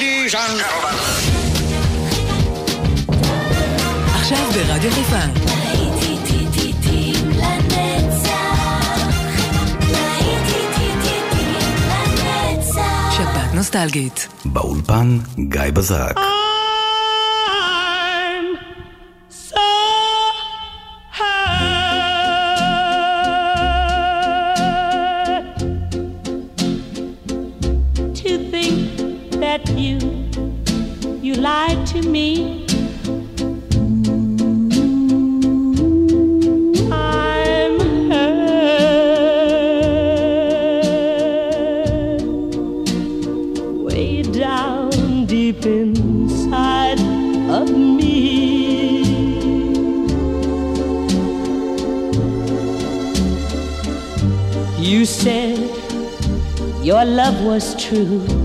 Ladies and gentlemen. עכשיו ברדיו חיפה. שבת נוסטלגית. באולפן גיא בזק. True,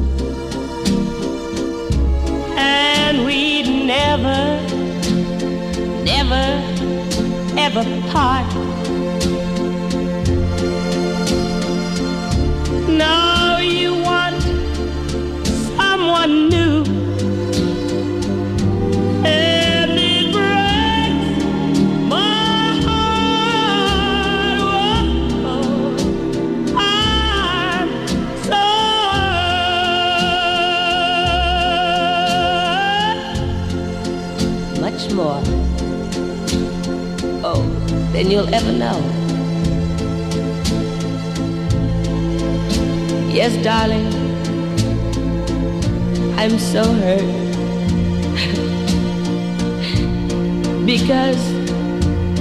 Because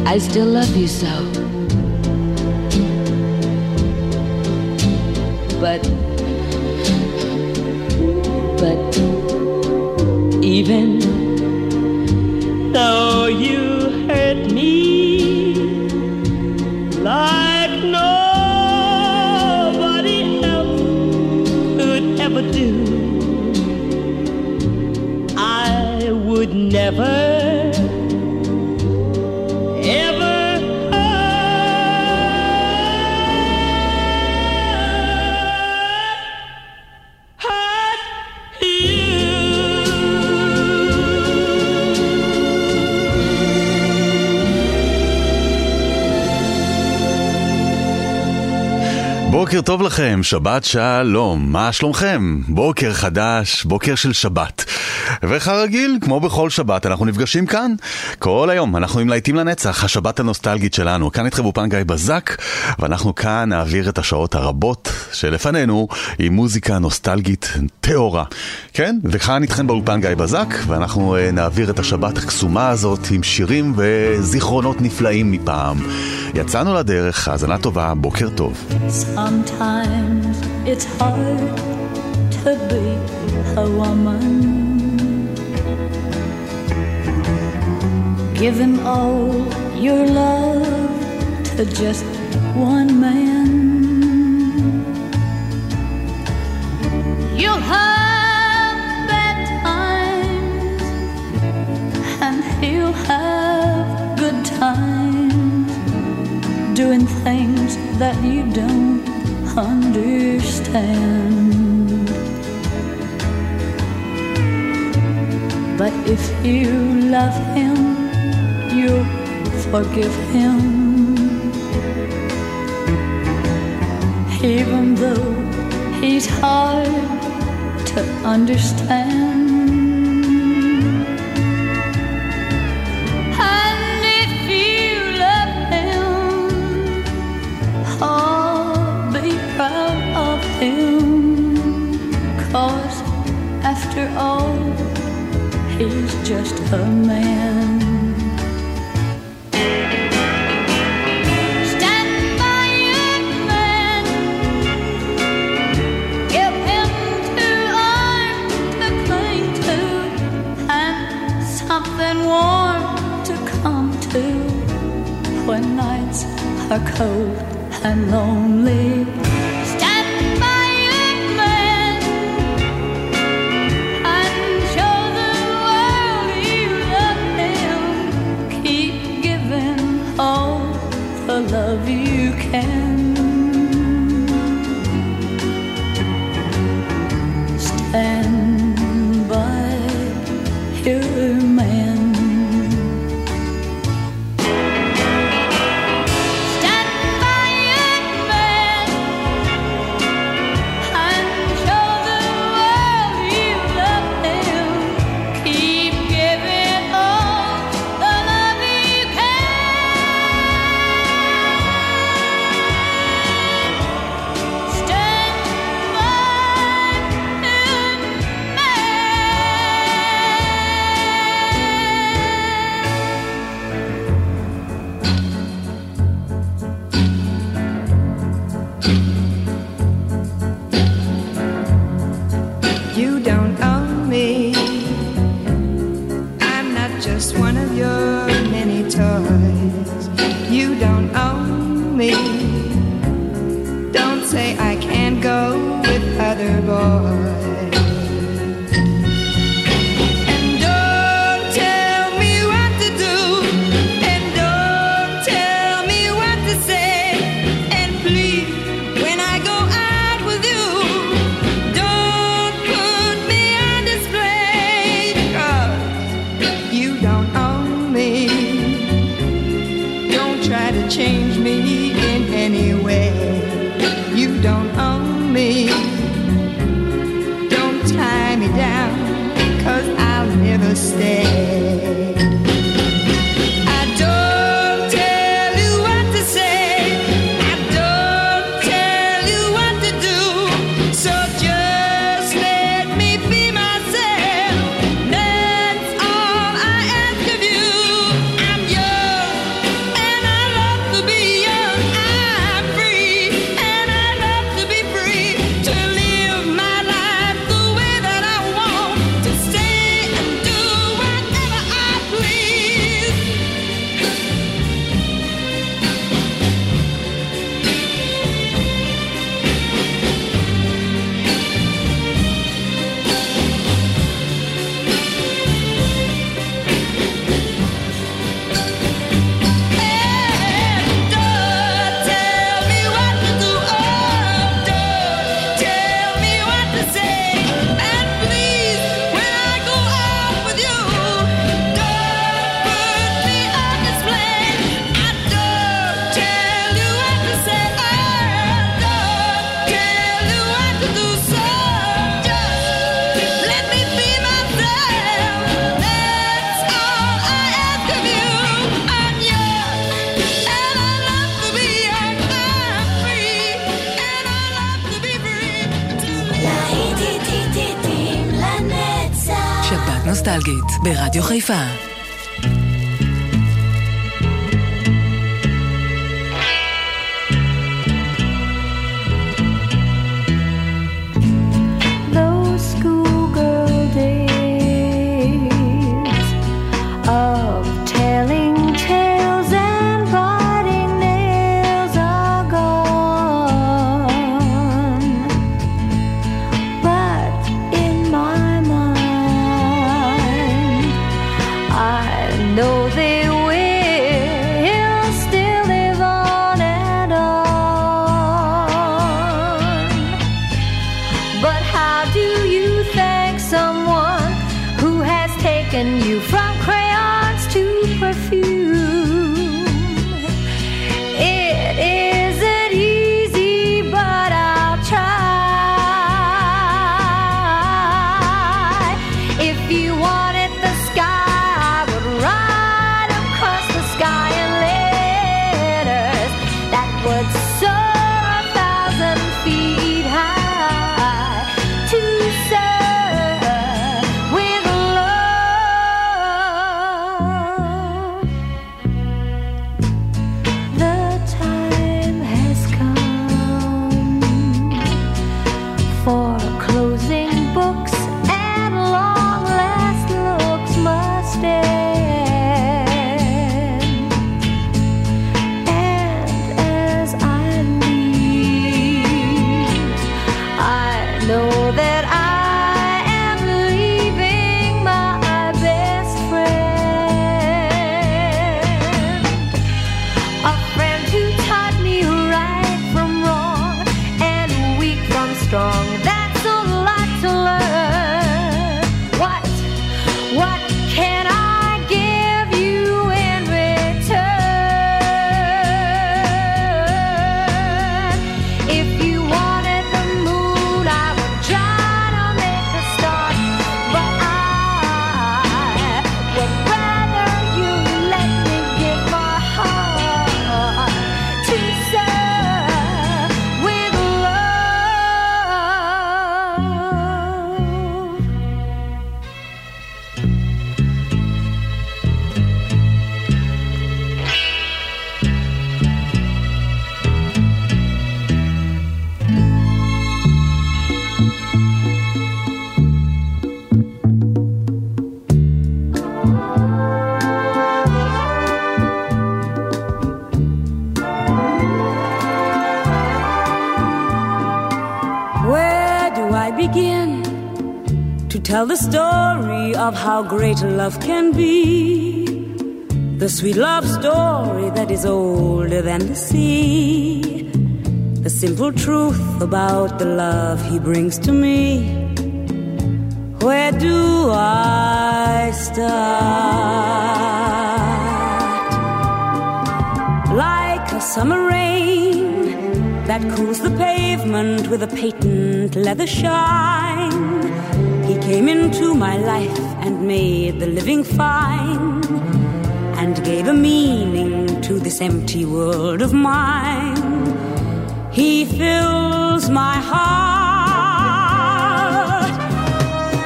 I still love you so. But, but even though you never, בוקר טוב לכם, שבת שלום, מה שלומכם? בוקר חדש, בוקר של שבת. וכרגיל, כמו בכל שבת, אנחנו נפגשים כאן. כל היום, אנחנו עם להיטים לנצח, השבת הנוסטלגית שלנו. כאן איתכם באופן גיא בזק, ואנחנו כאן נעביר את השעות הרבות שלפנינו עם מוזיקה נוסטלגית טהורה. כן? וכאן איתכם באולפן גיא בזק, ואנחנו אה, נעביר את השבת הקסומה הזאת עם שירים וזיכרונות נפלאים מפעם. יצאנו לדרך, האזנה טובה, בוקר טוב. Sometimes it's hard to be a woman. Give him all your love to just one man. You'll have bad times, and he'll have good times doing things that you don't understand. But if you love him, you'll forgive him. Even though he's hard to understand. And if you love him, oh, be proud of him. Cause after all, he's just a man. Cold and lonely. ברדיו חיפה. Tell the story of how great love can be. The sweet love story that is older than the sea. The simple truth about the love he brings to me. Where do I start? Like a summer rain that cools the pavement with a patent leather shine. He came into my life and made the living fine and gave a meaning to this empty world of mine. He fills my heart.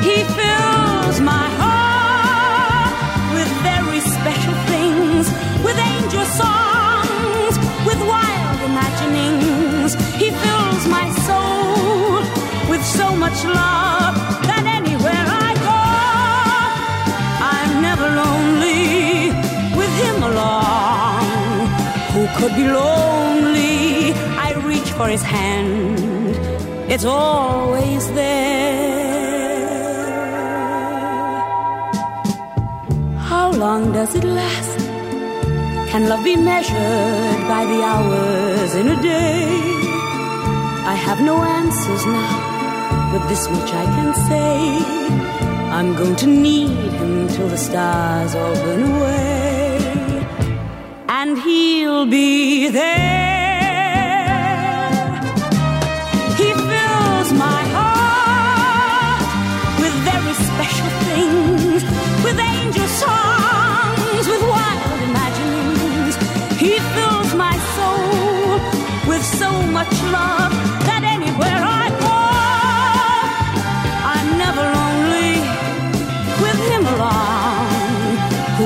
He fills my heart with very special things, with angel songs, with wild imaginings. He fills my soul with so much love lonely with him along. Who could be lonely? I reach for his hand, it's always there. How long does it last? Can love be measured by the hours in a day? I have no answers now, but this much I can say. I'm going to need him till the stars all burn away. And he'll be there. He fills my heart with very special things, with angel songs, with wild imaginings. He fills my soul with so much love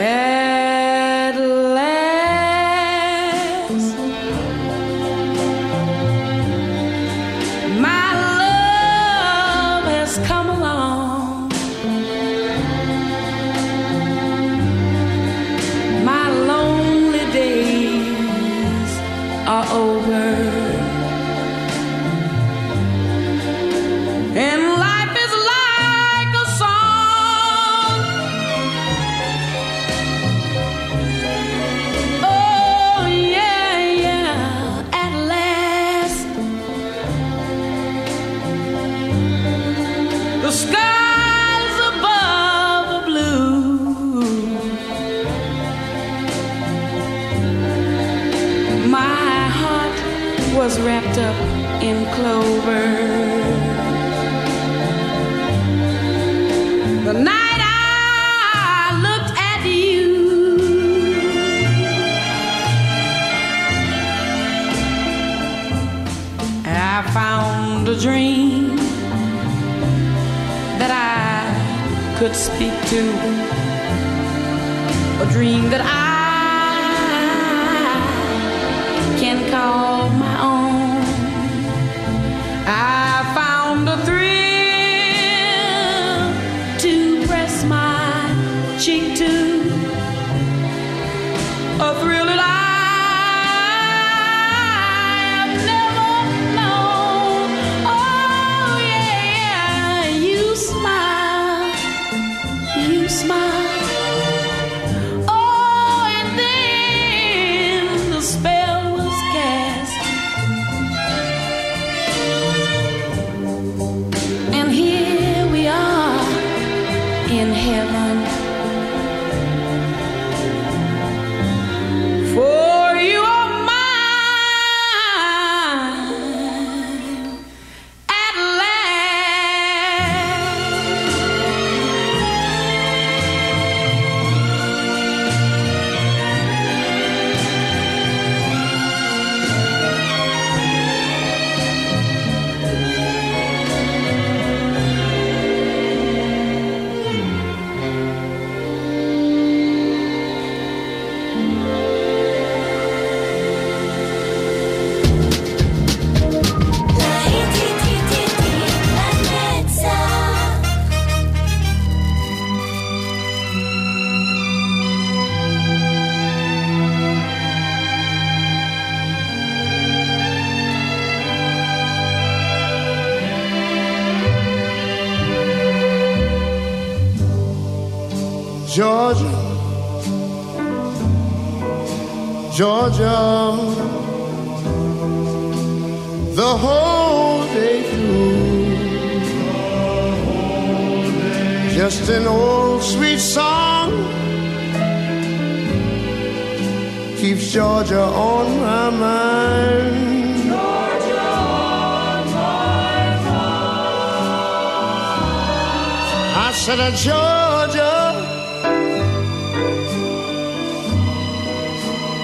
At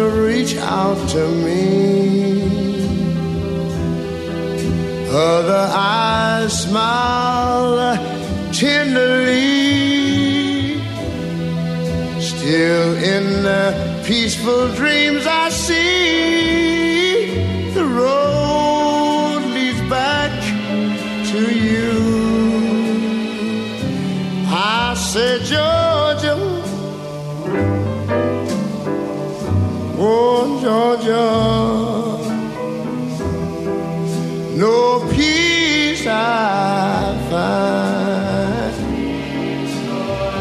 reach out to me. Other eyes smile tenderly. Still in the peaceful dreams I see Georgia, no peace I find.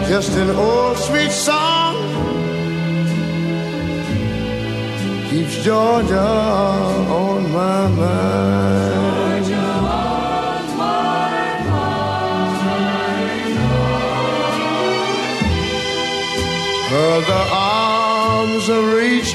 Just an old sweet song keeps Georgia on my mind. Other arms reach out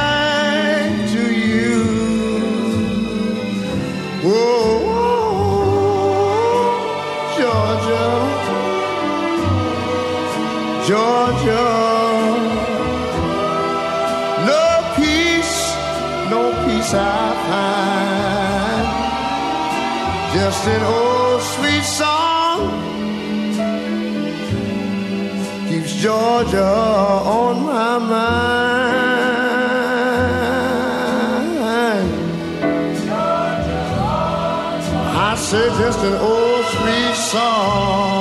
An old sweet song keeps Georgia on my mind. I say just an old sweet song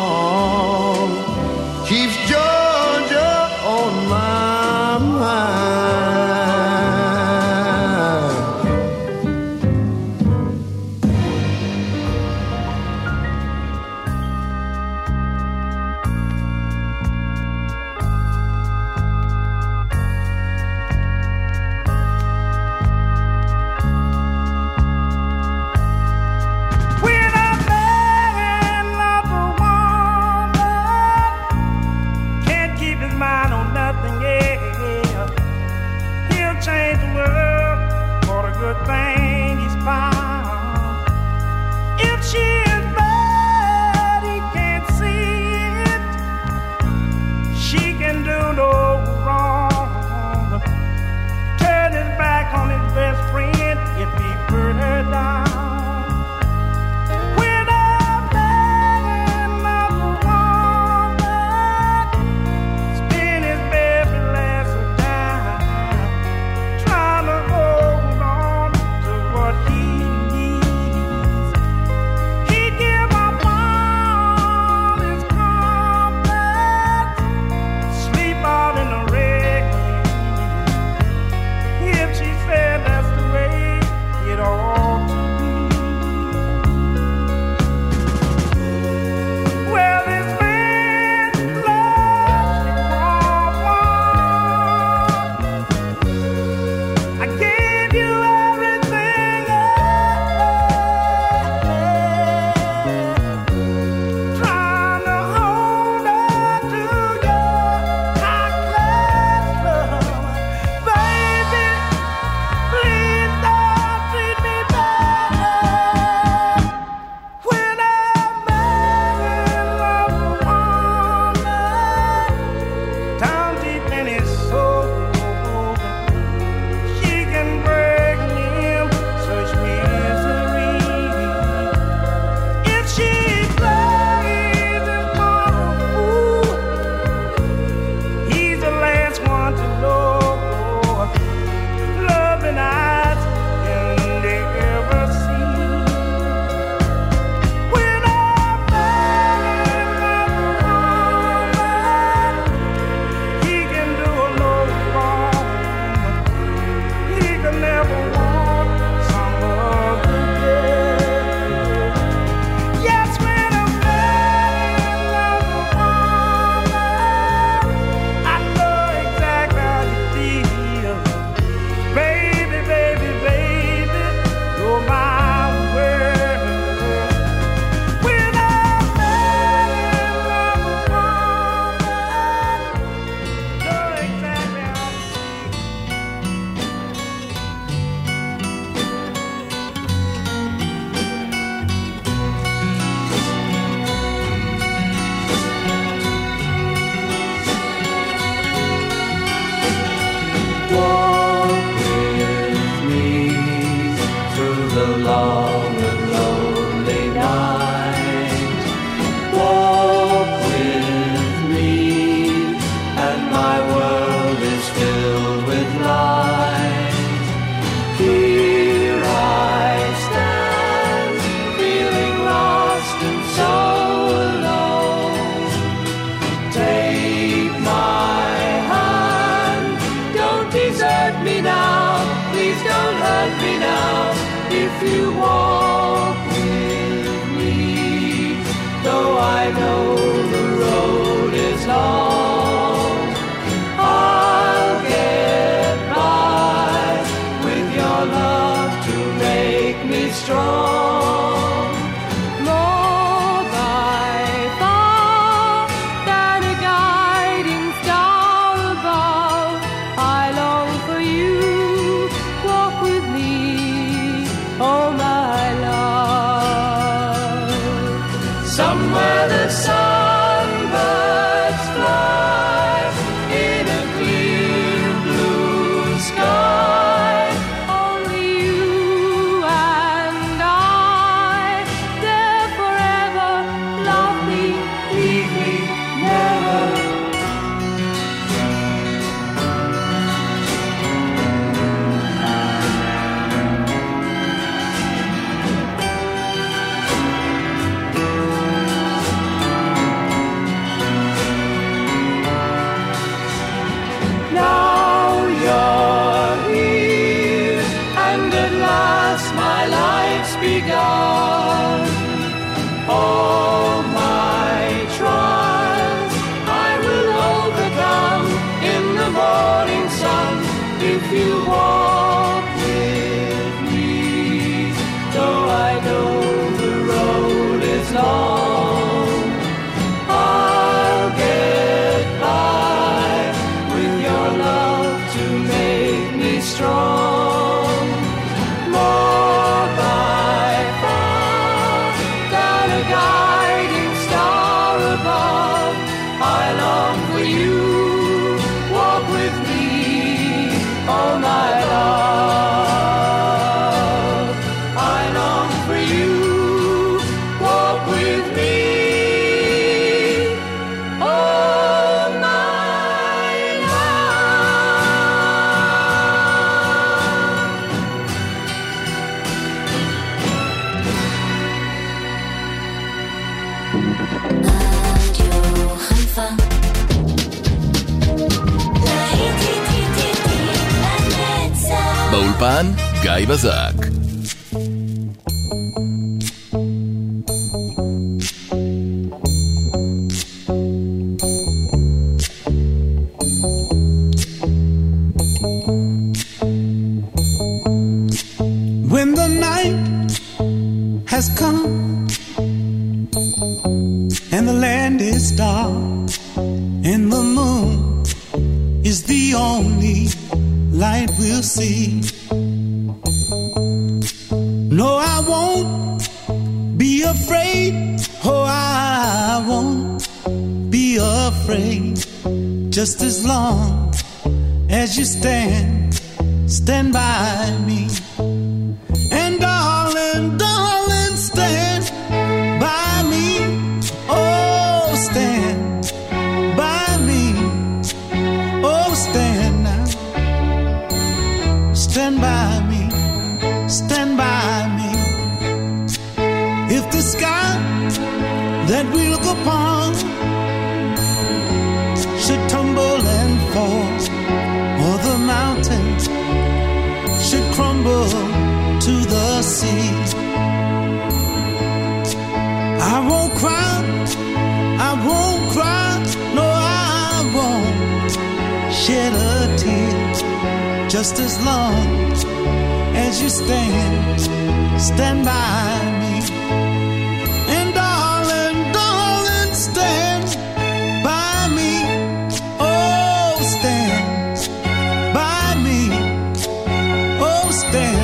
באולפן גיא בזק. Oh,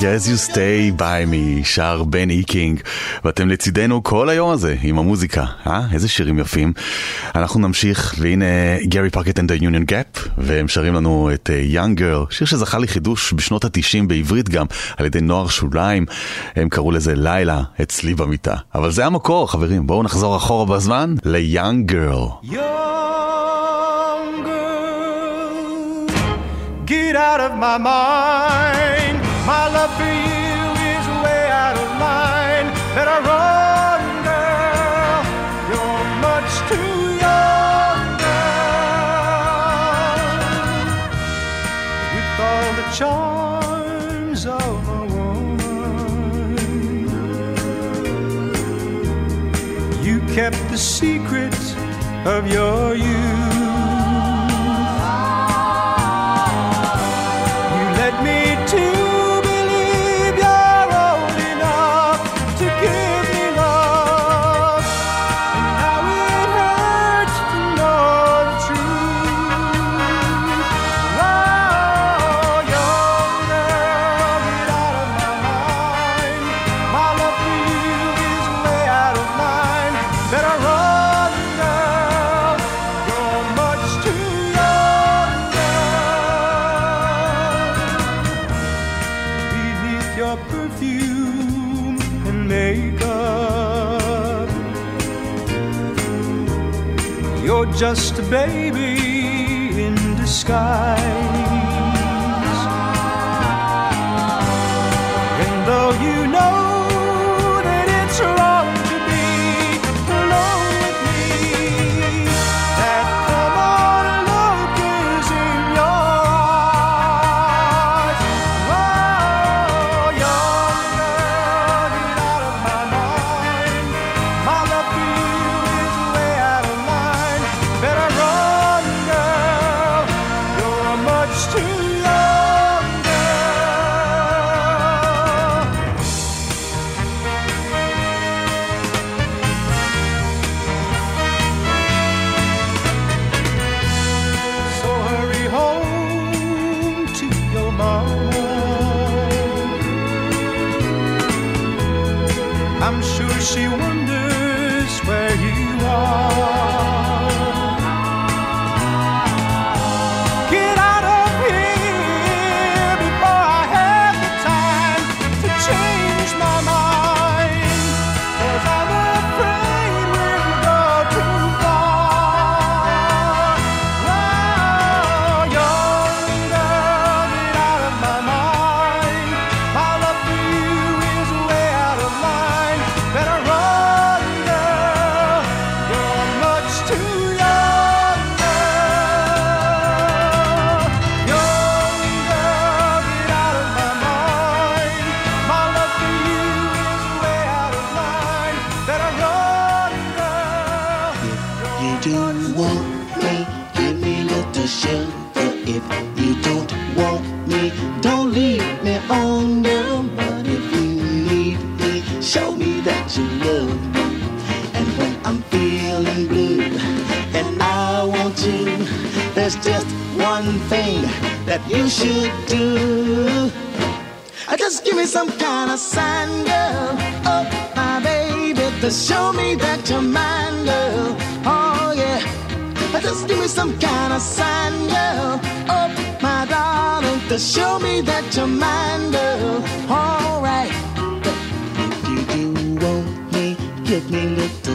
long as you stay by me, שר בני קינג, ואתם לצידנו כל היום הזה עם המוזיקה, אה? איזה שירים יפים. אנחנו נמשיך, והנה גרי פארקט and the Union Gap, והם שרים לנו את uh, Young Girl, שיר שזכה לחידוש בשנות התשעים בעברית גם, על ידי נוער שוליים, הם קראו לזה לילה אצלי במיטה. אבל זה המקור, חברים, בואו נחזור אחורה בזמן ל-Young Girl. Young girl, get out of my mind. Of your youth.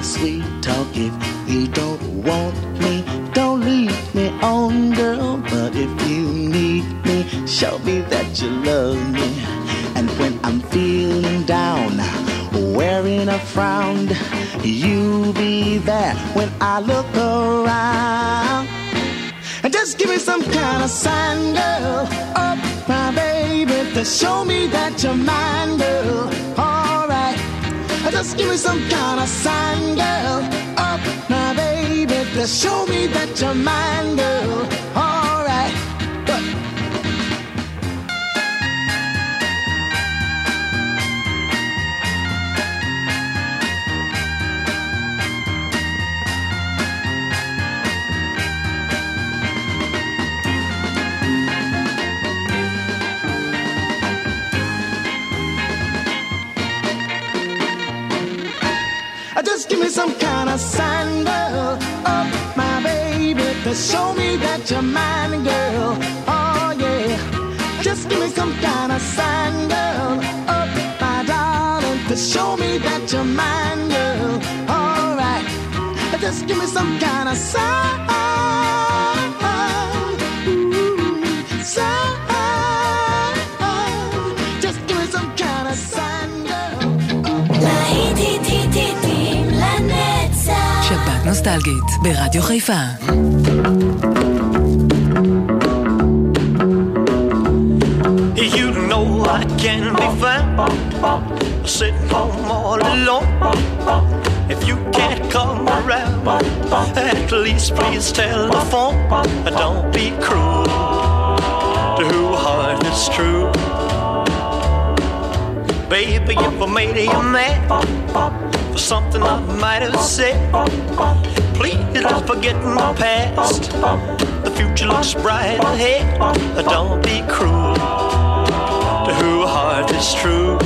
Sweet talk. If you don't want me, don't leave me on, girl. But if you need me, show me that you love me. And when I'm feeling down, wearing a frown, you'll be there when I look around. And just give me some kind of sign, girl. Oh, my baby, to show me that you're mine, girl. Alright. Just give me some kind of sign, girl. Oh, my baby, to show me that you're mine, girl. Alright. Just give me some kind of sign, girl. Oh, my baby, to show me that you're mine, girl. Oh, yeah. Just give me some kind of sign, girl. Oh, my darling, to show me that you're mine, girl. All right. Just give me some kind of sign. נוסטלגית, ברדיו חיפה. You know I can be found sitting home all alone. If you can't come around, at least please telephone. Don't be cruel to who heart is true. Baby, if I made you mad for something I might have said, please let's forget my past. The future looks bright ahead. Don't be cruel to who heart is true.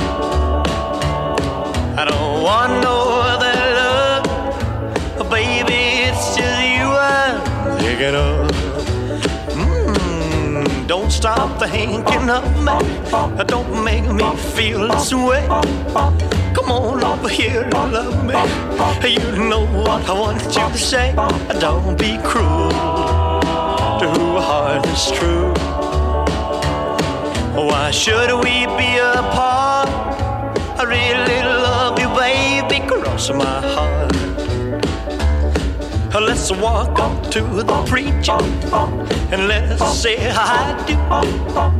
I don't want no other love, baby. It's just you I'm thinking of. Mm, don't stop thinking of me. Don't make me feel this way. Come on over here and love me. You know what I want you to say. Don't be cruel to who heart is true. Why should we be apart? I really love you, baby, cross my heart. Let's walk up to the preacher and let's say I do.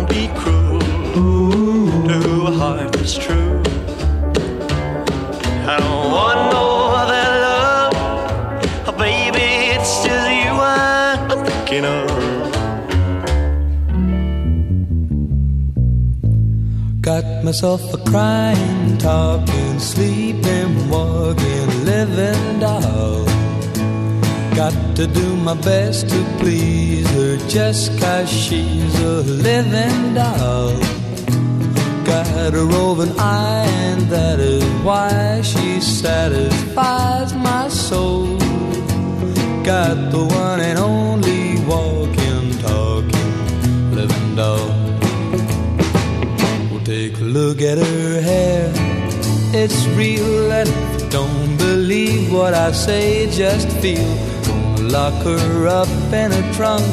Got myself a crying, talking, sleeping, walking, living doll. Got to do my best to please her just cause she's a living doll. Got a roving eye, and that is why she satisfies my soul. Got the one and only take a look at her hair. It's real, and if you don't believe what I say, just feel. Gonna lock her up in a trunk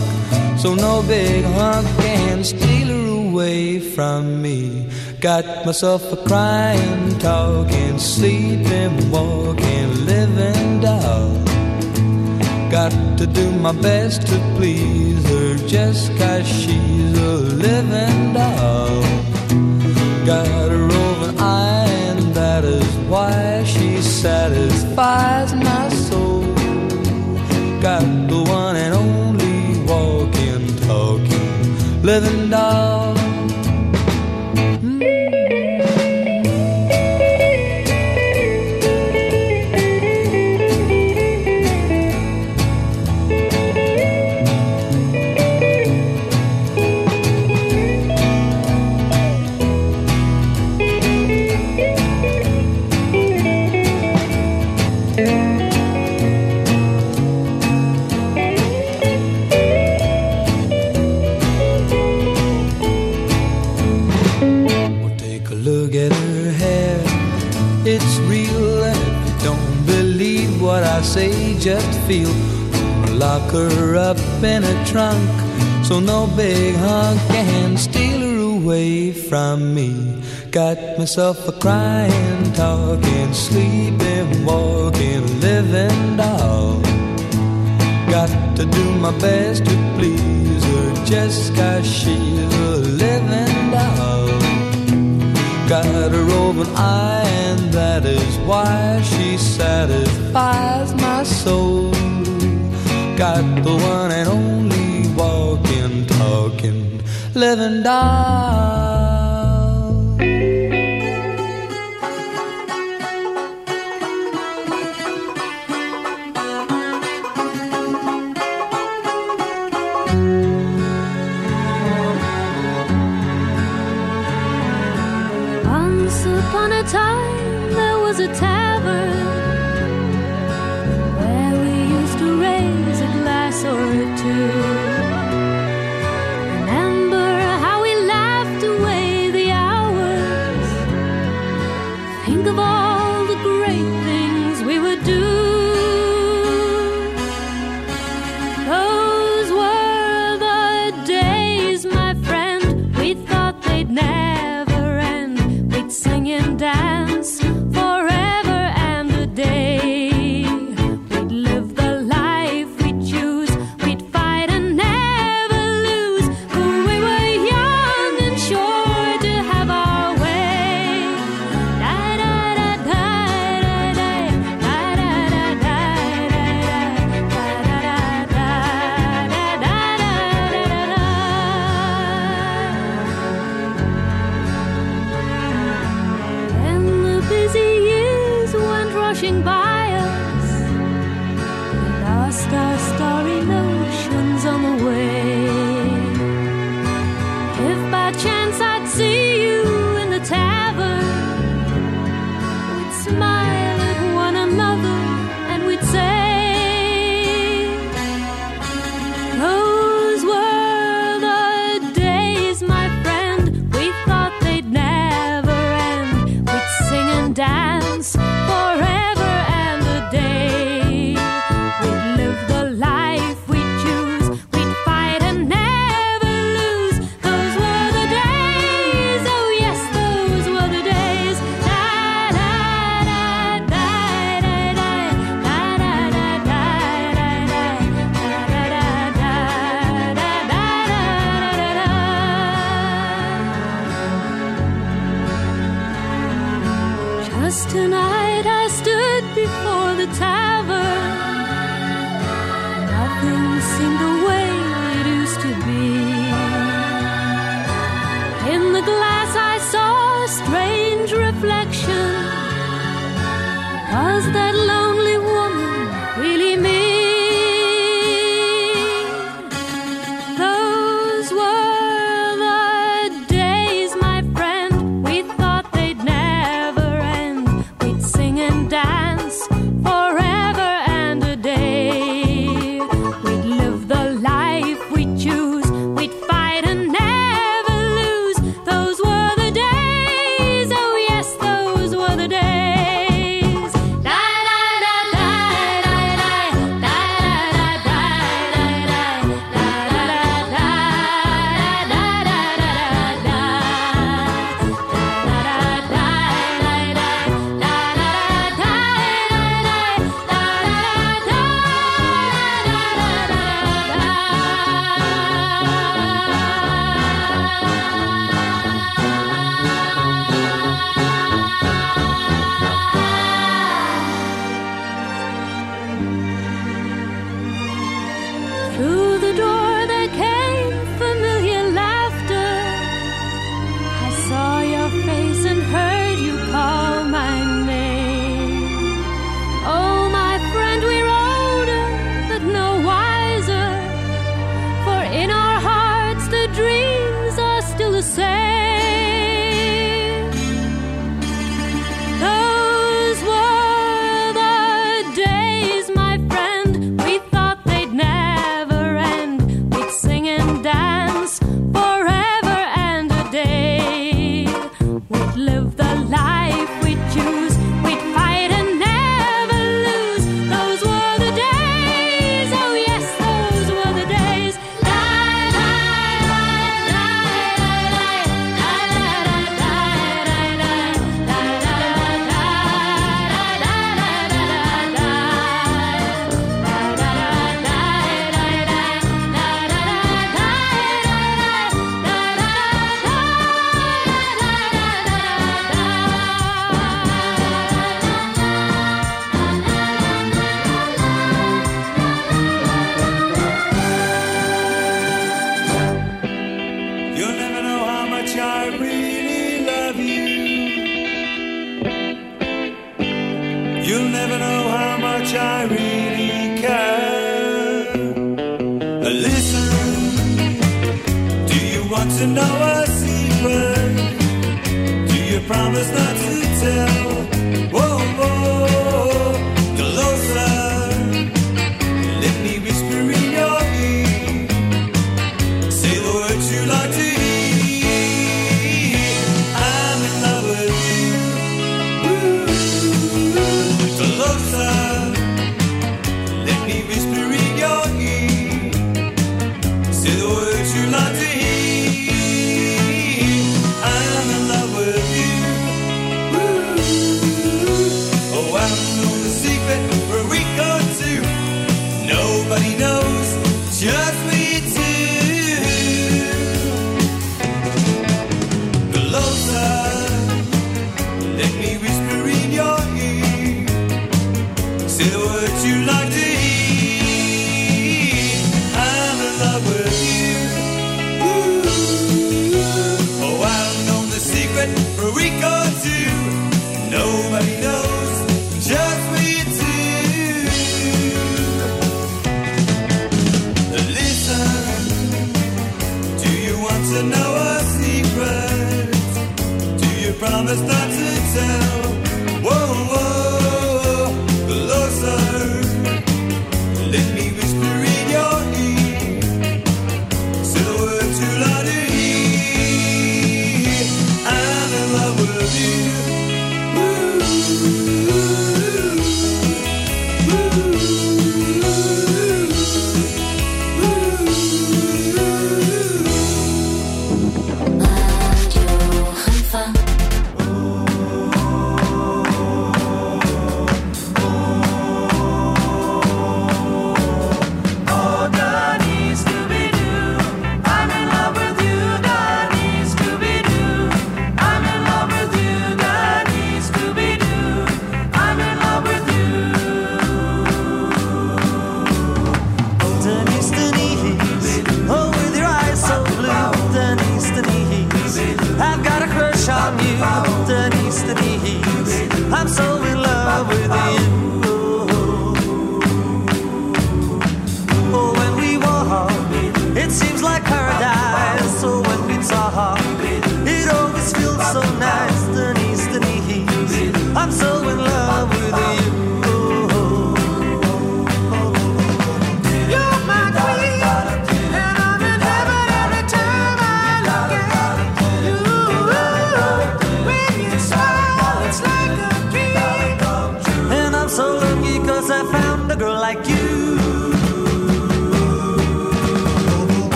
so no big hunk can steal her away from me. Got myself a crying, talking, sleeping, walking, living doll. Got to do my best to please her just cause she's a living doll. Got a roving eye, and that is why she satisfies my soul. Got the one and only walking, talking, living doll. Just feel. Lock her up in a trunk so no big hunk can steal her away from me. Got myself a crying, talking, sleeping, walking, living doll. Got to do my best to please her just cause she's a living doll. Got a roving eye, that is why she satisfies my soul. Got the one and only walking, talking, living doll.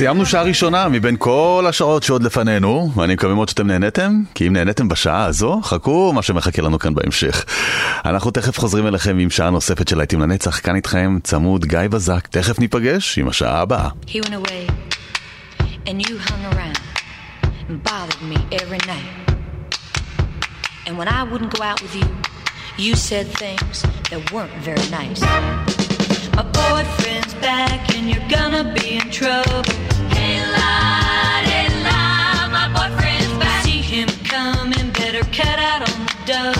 סיימנו שעה ראשונה מבין כל השעות שעוד לפנינו, ואני מקווה מאוד שאתם נהניתם, כי אם נהניתם בשעה הזו, חכו מה שמחכה לנו כאן בהמשך. אנחנו תכף חוזרים אליכם עם שעה נוספת של להיטים לנצח, כאן איתכם צמוד גיא בזק, תכף ניפגש עם השעה הבאה. And when I wouldn't go out with you, you said things that weren't very nice. Boyfriend's back, and you're gonna be in trouble. Hey, lad, hey, lad, my boyfriend's back. See him coming, better cut out on the double.